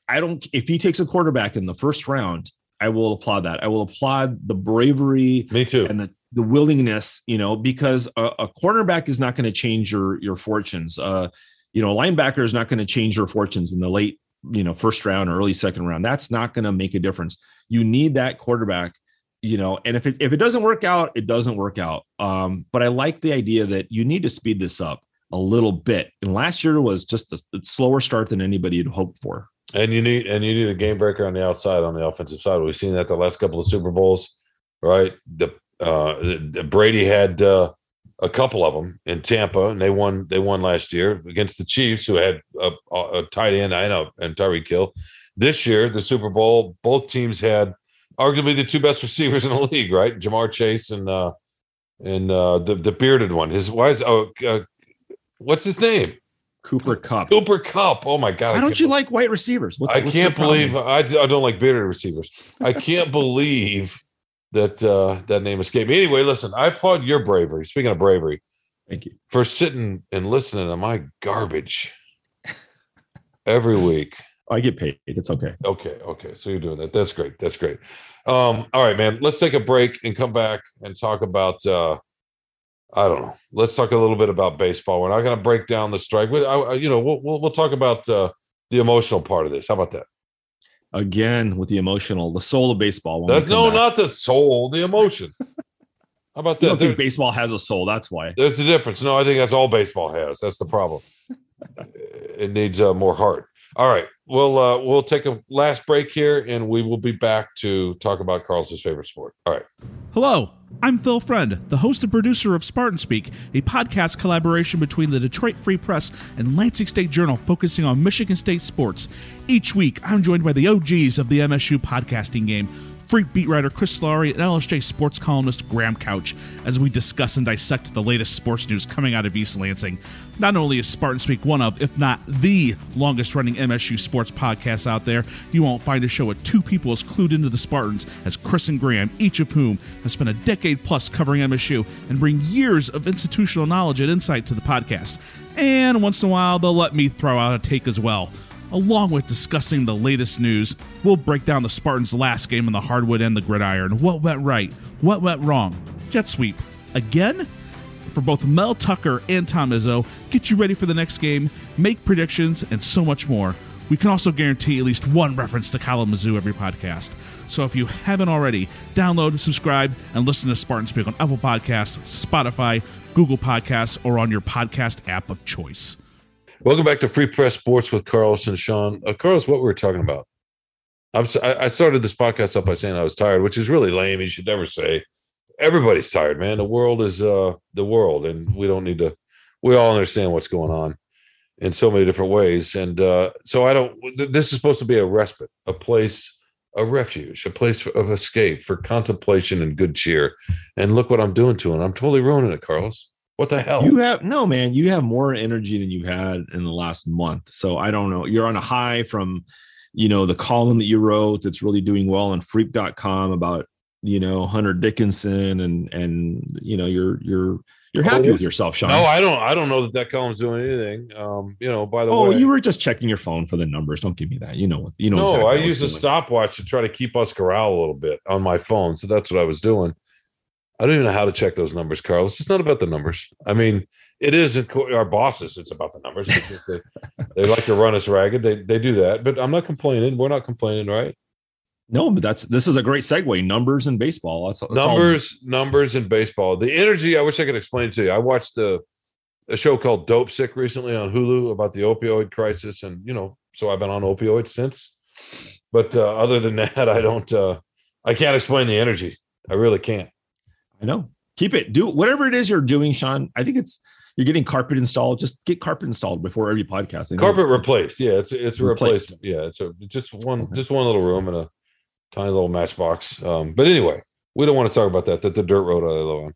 I don't. If he takes a quarterback in the first round, I will applaud that. I will applaud the bravery Me too. and the, the willingness, you know, because a, a cornerback is not going to change your your fortunes. Uh, you know, a linebacker is not going to change your fortunes in the late, you know, first round or early second round. That's not going to make a difference. You need that quarterback, you know, and if it if it doesn't work out, it doesn't work out. Um, but I like the idea that you need to speed this up a little bit. And last year was just a, slower start than anybody had hoped for. And you need and you need a game breaker on the outside on the offensive side. We've seen that the last couple of Super Bowls, right? The uh Brady had uh, a couple of them in Tampa, and they won. They won last year against the Chiefs, who had a, a, tight end, I know, and Tyreek Hill. This year, the Super Bowl, both teams had arguably the two best (laughs) receivers in the league, right? Ja'Marr Chase and uh and uh the the bearded one. His why is oh uh, what's his name? Cooper Kupp. Cooper Kupp. Oh my god! Why don't you like white receivers? What's- I what's can't believe I, I don't like bearded receivers. I can't (laughs) believe that uh, that name escaped me. Anyway, listen, I applaud your bravery. Speaking of bravery, Thank you. for sitting and listening to my garbage every week. I get paid. It's okay. Okay, okay. So you're doing that. That's great. That's great. Um, all right, man. Let's take a break and come back and talk about uh I don't know. Let's talk a little bit about baseball. We're not going to break down the strike. But I, I, you know, we'll, we'll we'll talk about uh the emotional part of this. How about that? Again with the emotional, the soul of baseball. when That, no, back. not the soul, the emotion. (laughs) How about You that? don't think baseball has a soul. That's why. there's a difference. No, I think that's all baseball has. That's the problem. (laughs) it needs uh, more heart. All right. we'll uh, we'll take a last break here, and we will be back to talk about Carl's favorite sport. All right. Hello, I'm Phil Friend, the host and producer of Spartan Speak, a podcast collaboration between the Detroit Free Press and Lansing State Journal focusing on Michigan State sports. Each week, I'm joined by the OGs of the MSU podcasting game. Freep beat writer Chris Solari and LSJ sports columnist Graham Couch as we discuss and dissect the latest sports news coming out of East Lansing. Not only is Spartan Speak one of, if not the longest running MSU sports podcast out there, you won't find a show with two people as clued into the Spartans as Chris and Graham, each of whom has spent a decade plus covering MSU and bring years of institutional knowledge and insight to the podcast. And once in a while, they'll let me throw out a take as well along with discussing the latest news. We'll break down the Spartans' last game on the hardwood and the gridiron. What went right? What went wrong? Jet sweep. Again? For both Mel Tucker and Tom Izzo, get you ready for the next game, make predictions, and so much more. We can also guarantee at least one reference to Kalamazoo every podcast. So if you haven't already, download, subscribe, and listen to Spartan Speak on Apple Podcasts, Spotify, Google Podcasts, or on your podcast app of choice. Welcome back to Free Press Sports with Carlos and Shawn. Uh, Carlos, what we were talking about? I'm, I started this podcast up by saying I was tired, which is really lame. You should never say. Everybody's tired, man. The world is uh, the world, and we don't need to. We all understand what's going on in so many different ways, and uh, so I don't. This is supposed to be a respite, a place, a refuge, a place of escape for contemplation and good cheer. And look what I'm doing to it. I'm totally ruining it, Carlos. What the hell? You have no man. You have more energy than you've had in the last month. So I don't know. You're on a high from, you know, the column that you wrote that's really doing well on freep.com about, you know, Hunter Dickinson and and you know, you're you're you're happy oh, with yourself, Shawn. No, I don't I don't know that that column's doing anything. Um, you know, by the oh, way. you were just checking your phone for the numbers. Don't give me that. You know what you know. No, exactly I used a stopwatch to try to keep us corral a little bit on my phone. So that's what I was doing. I don't even know how to check those numbers, Carlos. It's not about the numbers. I mean, it is our bosses. It's about the numbers. they, they, like to run us ragged. They they do that, but I'm not complaining. We're not complaining, right? No, but that's this is a great segue. Numbers and baseball. That's, that's numbers, all. numbers and baseball. The energy. I wish I could explain to you. I watched the a show called Dopesick recently on Hulu about the opioid crisis, and you know, so I've been on opioids since. But uh, other than (laughs) that, I don't. Uh, I can't explain the energy. I really can't. I know. Keep it. Do whatever it is you're doing, Shawn. I think it's you're getting carpet installed. Just get carpet installed before every podcast. Carpet replaced. Yeah, it's it's replaced. replaced. Yeah, it's a just one okay. just one little room and a tiny little matchbox. Um, but anyway, we don't want to talk about that. That the dirt road I live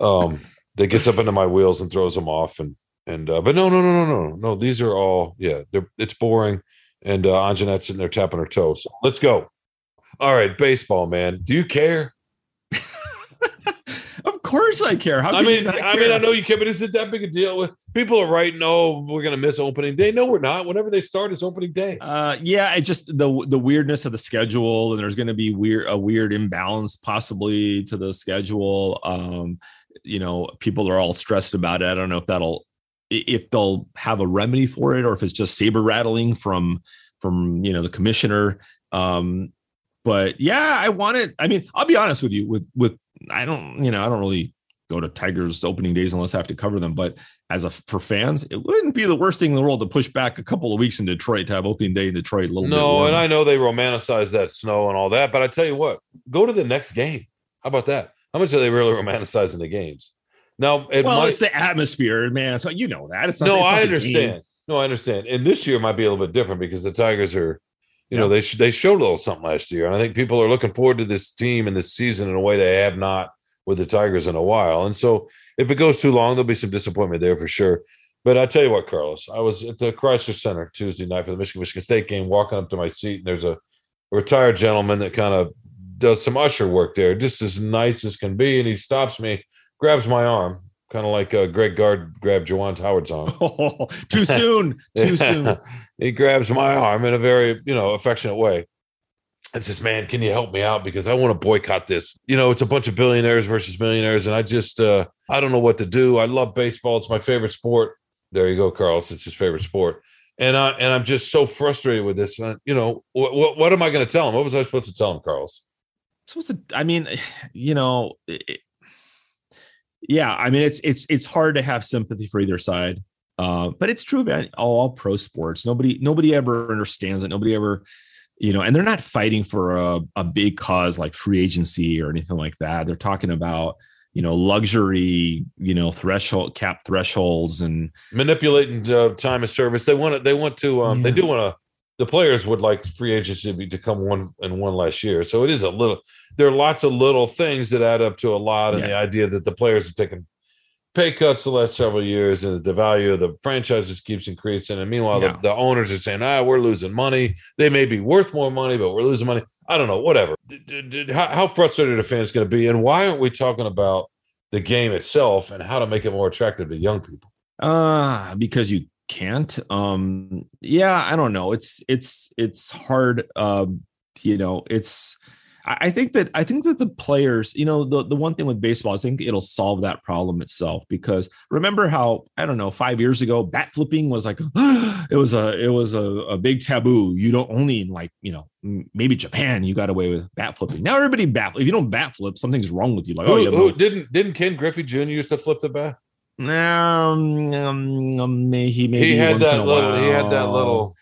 on. (laughs) um, that gets up into my wheels and throws them off and and uh, but no no no no no no these are all yeah they're it's boring and uh Anjanette's sitting there tapping her toes. let's go. All right, baseball, man. Do you care? (laughs) of course I care. How I mean, I mean, I know you care, but is it that big a deal? With people are writing, "Oh, we're going to miss opening day." No, we're not. Whenever they start, is opening day. Uh, yeah, it just the the weirdness of the schedule, and there's going to be weird a weird imbalance possibly to the schedule. Um, you know, people are all stressed about it. I don't know if that'll if they'll have a remedy for it, or if it's just saber rattling from from you know the commissioner. Um, but yeah, I want it. I mean, I'll be honest with you. With with I don't, you know, I don't really go to Tigers opening days unless I have to cover them. But as a for fans, it wouldn't be the worst thing in the world to push back a couple of weeks in Detroit to have opening day in Detroit. A little bit. no, and I know they romanticize that snow and all that, but I tell you what, go to the next game. How about that? How much are they really romanticizing the games? Now, it well, might, it's the atmosphere, man. So you know that. It's not, no, it's I understand. No, I understand. And this year might be a little bit different because the Tigers are you know, they sh- they showed a little something last year, and I think people are looking forward to this team and this season in a way they have not with the Tigers in a while. And so, if it goes too long, there'll be some disappointment there for sure. But I tell you what, Carlos, I was at the Crisler Center Tuesday night for the Michigan Michigan State game, walking up to my seat, and there's a retired gentleman that kind of does some usher work there, just as nice as can be, and he stops me, grabs my arm, kind of like uh, Greg Gard grabbed Juwan Howard's arm. Oh, (laughs) too soon, (laughs) too soon. (laughs) he grabs my arm in a very, you know, affectionate way and says, "Man, can you help me out because I want to boycott this? You know, it's a bunch of billionaires versus millionaires, and I just, uh, I don't know what to do. I love baseball; it's my favorite sport. There you go, Carlos. It's his favorite sport." And I and I'm just so frustrated with this. And, you know, what, what, what am I going to tell him? What was I supposed to tell him, Carlos? Supposed to, I mean, (sighs) you know, it, yeah, I mean it's it's it's hard to have sympathy for either side. Uh, but it's true about all, all pro sports. Nobody nobody ever understands it. Nobody ever, you know, and they're not fighting for a, a big cause like free agency or anything like that. They're talking about you know luxury you know threshold cap thresholds and manipulating uh, time of service. They want to. They want to. Um, They do want to. The players would like free agency to, be, to come one and one last year. So it is a little. There are lots of little things that add up to a lot, and Yeah. the idea that the players are taking pay cuts the last several years, and the value of the franchises keeps increasing. And meanwhile, Yeah. the, the owners are saying, "Ah, we're losing money. They may be worth more money, but we're losing money." I don't know. Whatever. How, how frustrated are the fans going to be, and why aren't we talking about the game itself and how to make it more attractive to young people? uh because you can't um yeah i don't know it's it's it's hard um you know it's I think that I think that the players, you know, the, the one thing with baseball, I think it'll solve that problem itself. Because remember how I don't know, five years ago, bat flipping was like (gasps) it was a it was a, a big taboo. You don't only in like you know maybe Japan you got away with bat flipping. Now everybody bat. If you don't bat flip, something's wrong with you. Like oh Who, yeah, who didn't didn't Ken Griffey Jr. used to flip the bat? Um, um, um, may- he maybe he had that little. He had that little.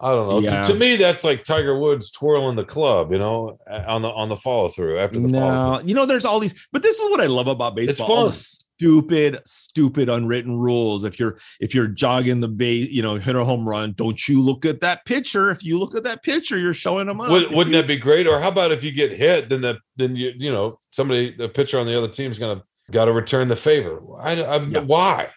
I don't know. To- Yeah. To, me, that's like Tiger Woods twirling the club, you know, on the on the follow through after the follow No, you know, there's all these, but this is what I love about baseball. all the fun. stupid, stupid unwritten rules. If you're if you're jogging the base, you know, hit a home run, don't you look at that pitcher. If you look at that pitcher, you're showing them up. Would, wouldn't you- that be great? Or how about if you get hit, then the then you you know somebody the pitcher on the other team's gonna got to return the favor. I, I Yeah. why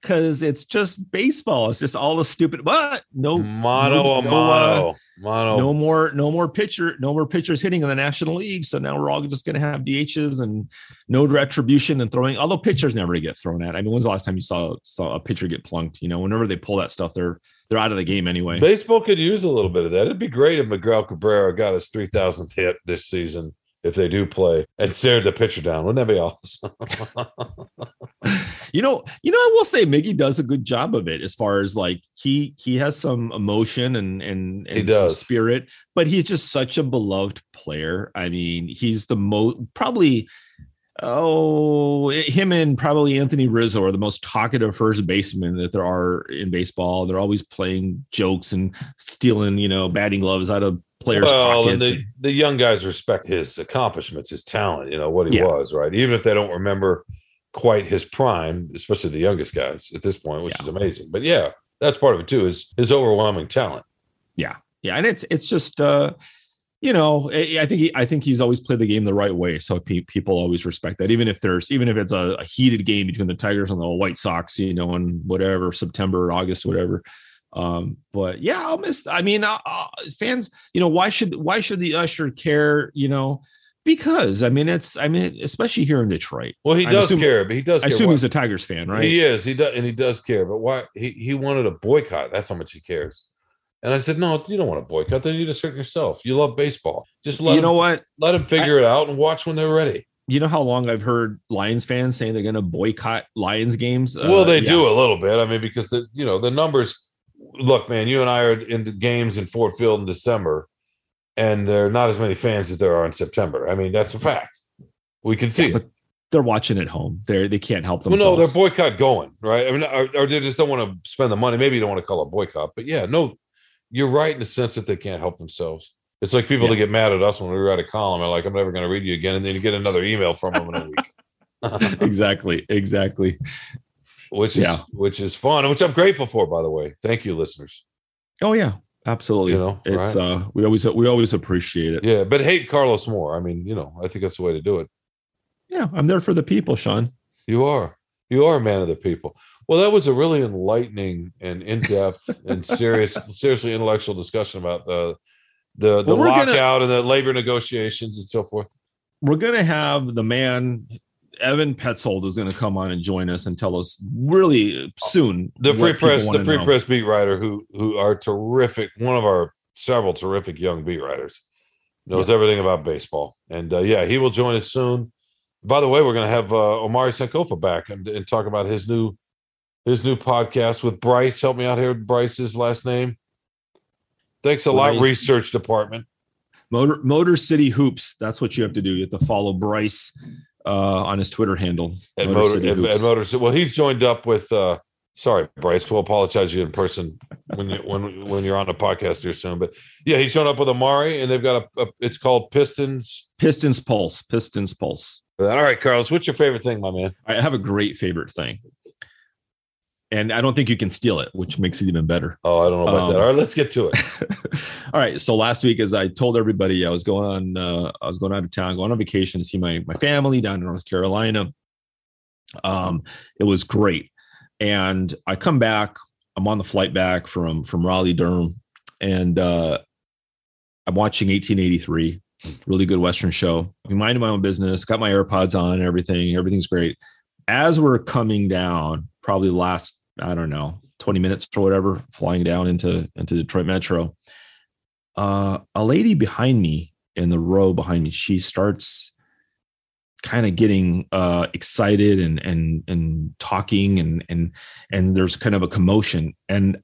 because it's just baseball. It's just all the stupid. What? no, mono no, a no, uh, mono mono. no more, no more pitcher, no more pitchers hitting in the National League. So now we're all just going to have DHs and no retribution and throwing. Although pitchers never get thrown at. I mean, when's the last time you saw saw a pitcher get plunked? You know, whenever they pull that stuff, they're they're out of the game anyway. Baseball could use a little bit of that. It'd be great if Miguel Cabrera got his three thousandth hit this season if they do play and stared the pitcher down. Wouldn't that be awesome? (laughs) you know, you know, I will say Miggy does a good job of it as far as like he he has some emotion and and, and some spirit, but he's just such a beloved player. I mean, he's the most probably oh him and probably Anthony Rizzo are the most talkative first baseman that there are in baseball. They're always playing jokes and stealing, you know, batting gloves out of players' well, and the, the young guys respect his accomplishments, his talent, you know, what he Yeah. was, right? Even if they don't remember quite his prime, especially the youngest guys at this point, which Yeah. is amazing. But yeah, that's part of it too, is his overwhelming talent. yeah yeah and it's it's just uh you know i I think he, i think he's always played the game the right way so pe- people always respect that even if there's even if it's a, a heated game between the tigers and the white sox you know in whatever september august whatever um but yeah i'll miss i mean uh, uh, fans you know why should why should the usher care you know because i mean it's i mean especially here in detroit Well, he does assuming- care, but he does i care. assume Why- he's a tigers fan right He is. He does, and he does care. But why? He he wanted a boycott. That's how much he cares. And I said, no, you don't want to boycott. Then you just hurt yourself. You love baseball. Just let you him, know what let him figure it out and watch when they're ready. you know how long i've heard lions fans saying they're going to boycott lions games well, Uh, they yeah. do a little bit. I mean, because the you know the numbers. Look, man, you and I are in the games in Ford Field in December, and there are not as many fans as there are in September. I mean, that's a fact. We can see. Yeah, it. they're watching at home. They're they can't help Well, themselves. no, they're boycott going right. I mean, or, or they just don't want to spend the money. Maybe you don't want to call it boycott, but yeah, no, you're right in the sense that they can't help themselves. It's like people Yeah. that get mad at us when we write a column. Are like, I'm never going to read you again, and then you get another email from them in a week. (laughs) exactly, exactly. Which is Yeah. which is fun, which I'm grateful for. By the way, thank you, listeners. Oh yeah, absolutely. You know, it's right. uh we always we always appreciate it. Yeah, but hate Carlos more. I mean, you know, I think that's the way to do it. Yeah, I'm there for the people, Shawn. You are. You are a man of the people. Well, that was a really enlightening and in-depth (laughs) and serious, seriously intellectual discussion about the the, the Well, we're gonna- lockout and the labor negotiations and so forth. We're gonna have the man Evan Petzold is going to come on and join us and tell us really soon The free press, the free know. press beat writer who who are terrific, one of our several terrific young beat writers, knows everything about baseball. And uh, yeah, he will join us soon. By the way, we're going to have uh, Omari Sankofa back and, and talk about his new his new podcast with Bryce. Help me out here, Bryce's last name. Thanks a lot, research department. Motor Motor City Hoops. That's what you have to do. You have to follow Bryce uh, on his Twitter handle at Motor Motor, City at, Motor Well, he's joined up with uh, Sorry, Bryce. We'll apologize to you in person when you when when you're on the podcast here soon. But yeah, he's shown up with Omari, and they've got a, a it's called Pistons. Pistons Pulse. Pistons Pulse. All right, Carlos, what's your favorite thing, my man? I have a great favorite thing. And I don't think you can steal it, which makes it even better. Oh, I don't know about Um, that. All right, let's get to it. (laughs) All right. So last week, as I told everybody, I was going on, uh, I was going out of town, going on vacation to see my my family down in North Carolina. Um, it was great, and I come back. I'm on the flight back from from Raleigh, Durham, and uh, I'm watching 1883. Really good Western show. I'm minding my own business. Got my AirPods on and everything. Everything's great. As we're coming down, probably last I don't know 20 minutes or whatever, flying down into into Detroit Metro. Uh, a lady behind me in the row behind me, she starts kind of getting uh, excited and and and talking and and and there's kind of a commotion. And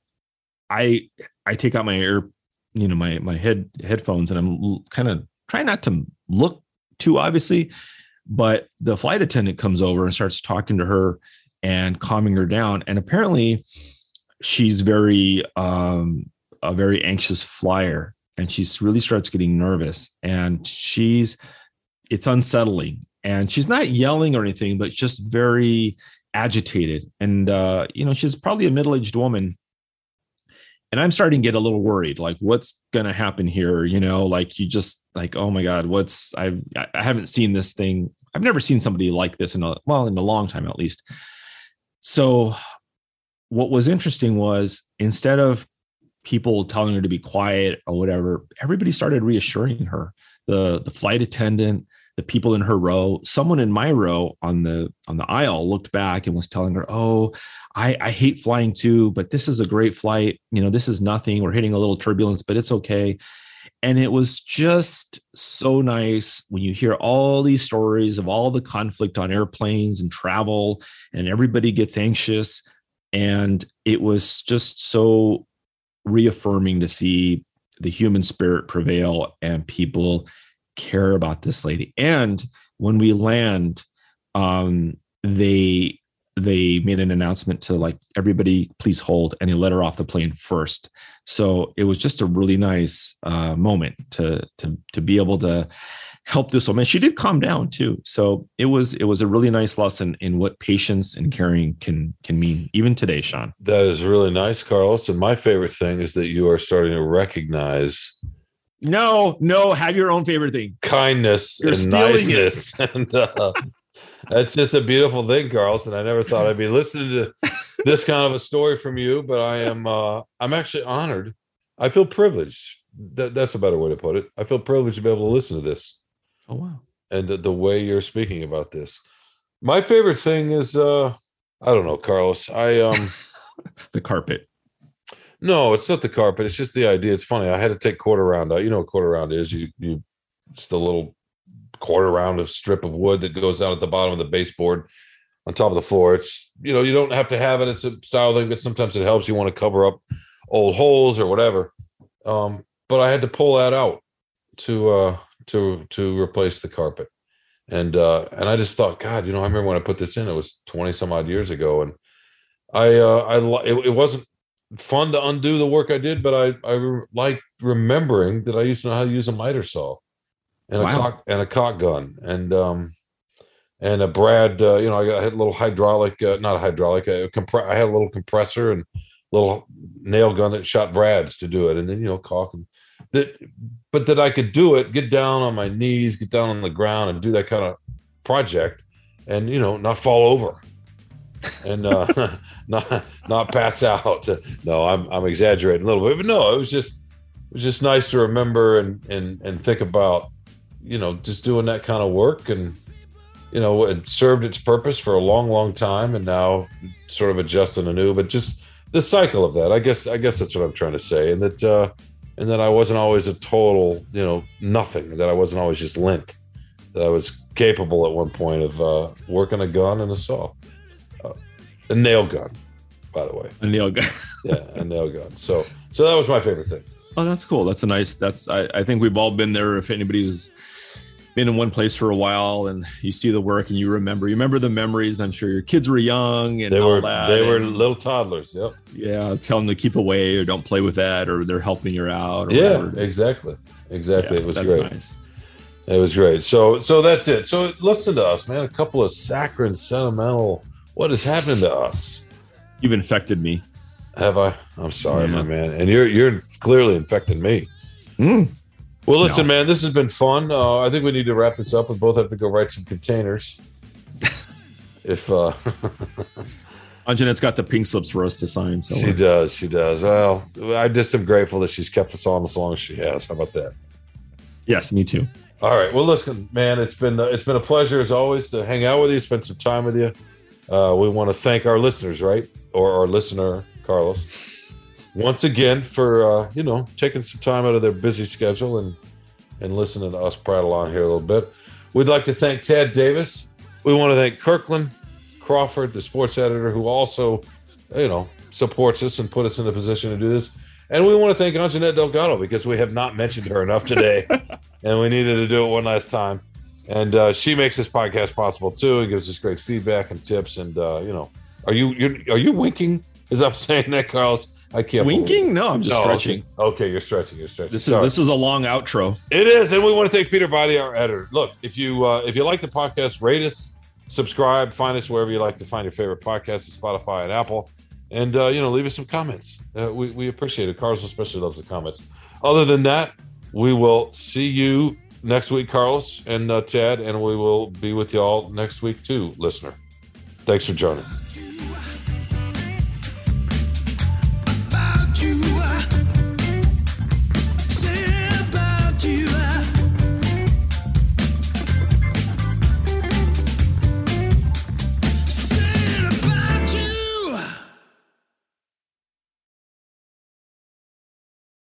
I I take out my air you know my my head headphones and I'm kind of trying not to look too obviously but the flight attendant comes over and starts talking to her and calming her down. And apparently she's very um a very anxious flyer and she really starts getting nervous. And she's it's unsettling. And she's not yelling or anything but just very agitated. And uh you know she's probably a middle-aged woman. And i'm starting to get a little worried like what's going to happen here? You know like you just like oh my god what's i've i haven't seen this thing. I've never seen somebody like this in a well in a long time at least so what was interesting was instead of people telling her to be quiet or whatever, everybody started reassuring her. The the flight attendant, the people in her row, someone in my row on the on the aisle looked back and was telling her, "Oh, I I hate flying too, but this is a great flight. You know, this is nothing. We're hitting a little turbulence, but it's okay." And it was just so nice when you hear all these stories of all the conflict on airplanes and travel, and everybody gets anxious. And it was just so reaffirming to see the human spirit prevail and people care about this lady. And when we land, um, they they made an announcement to like everybody please hold and they let her off the plane first so it was just a really nice uh, moment to to to be able to help this woman she did calm down too so it was it was a really nice lesson in what patience and caring can can mean even today shawn That is really nice, Carlos. And my favorite thing is that you are starting to recognize no no have your own favorite thing kindness You're and stealing it. niceness. (laughs) And uh, that's just a beautiful thing, Carlos. And I never thought I'd be listening to this kind of a story from you, but I am uh, I'm actually honored. I feel privileged. That, that's a better way to put it. I feel privileged to be able to listen to this oh wow and the, the way you're speaking about this. My favorite thing is uh I don't know, Carlos. I um (laughs) the carpet No, it's not the carpet. It's just the idea. It's funny. I had to take quarter round out. You know what quarter round is? You you it's the little quarter round of strip of wood that goes down at the bottom of the baseboard on top of the floor. It's you know, you don't have to have it. It's a style thing, but sometimes it helps. You want to cover up old holes or whatever. Um, but I had to pull that out to uh to to replace the carpet. And uh and I just thought, God, you know, I remember when I put this in, it was 20 some odd years ago. And I uh I it, it wasn't fun to undo the work I did, but I I like remembering that I used to know how to use a miter saw and a caulk and a caulk gun and um and a Brad. Uh, you know, I, got, I had a little hydraulic, uh, not a hydraulic. A compre- I had a little compressor and little nail gun that shot Brads to do it, and then you know caulk and that. But that I could do it, get down on my knees, get down on the ground, and do that kind of project, and you know not fall over, and uh, (laughs) not not pass out. No, I'm I'm exaggerating a little bit, but no, it was just it was just nice to remember and and and think about, you know, just doing that kind of work and you know it served its purpose for a long long time and now sort of adjusting anew but just the cycle of that i guess i guess that's what i'm trying to say and that uh and that i wasn't always a total you know nothing that i wasn't always just lint that i was capable at one point of uh working a gun and a saw uh, a nail gun by the way a nail gun (laughs) yeah a nail gun so so that was my favorite thing Oh, that's cool. That's a nice. That's I, I think we've all been there. If anybody's been in one place for a while and you see the work and you remember you remember the memories i'm sure your kids were young and They all were that they were little toddlers. Yep. yeah tell them to keep away or don't play with that or they're helping you out or Yeah, whatever. exactly. Exactly. Yeah, it was great. nice It was great. So so that's it. So listen to us, man. A couple of saccharine sentimental. What is happening to us? you've infected me Have I? I'm sorry, Yeah. my man. And you're you're clearly infecting me. Mm. Well, listen, No. man. This has been fun. Uh, I think we need to wrap this up. We both have to go write some containers. (laughs) if uh, (laughs) Anjanette's got the pink slips for us to sign so she does, she does. Well, I just am grateful that she's kept us on as long as she has. How about that? yes me too All right. Well, listen, man, it's been it's been a pleasure as always to hang out with you, spend some time with you. Uh, we want to thank our listeners, right, or our listener Carlos, once again for uh, you know taking some time out of their busy schedule and and listening to us prattle on here a little bit. We'd like to thank Ted Davis. We want to thank Kirkland Crawford, the sports editor, who also you know supports us and put us in the position to do this. And we want to thank Anjanette Delgado because we have not mentioned her enough today (laughs) and we needed to do it one last time. And uh, she makes this podcast possible too, and gives us great feedback and tips. And uh, you know, are you are you winking? As I'm saying that, Carlos, I can't winking no i'm just No, stretching Okay. okay, you're stretching. You're stretching. this is Sorry. this is a long outro It is, and we want to thank Peter Body, our editor. Look, if you uh, if you like the podcast, rate us, subscribe, find us wherever you like to find your favorite podcasts, Spotify and Apple, and uh, you know, leave us some comments. Uh, we we appreciate it. Carlos especially loves the comments. Other than that, we will see you next week, Carlos and uh, Ted, and we will be with y'all next week too, listener. Thanks for joining.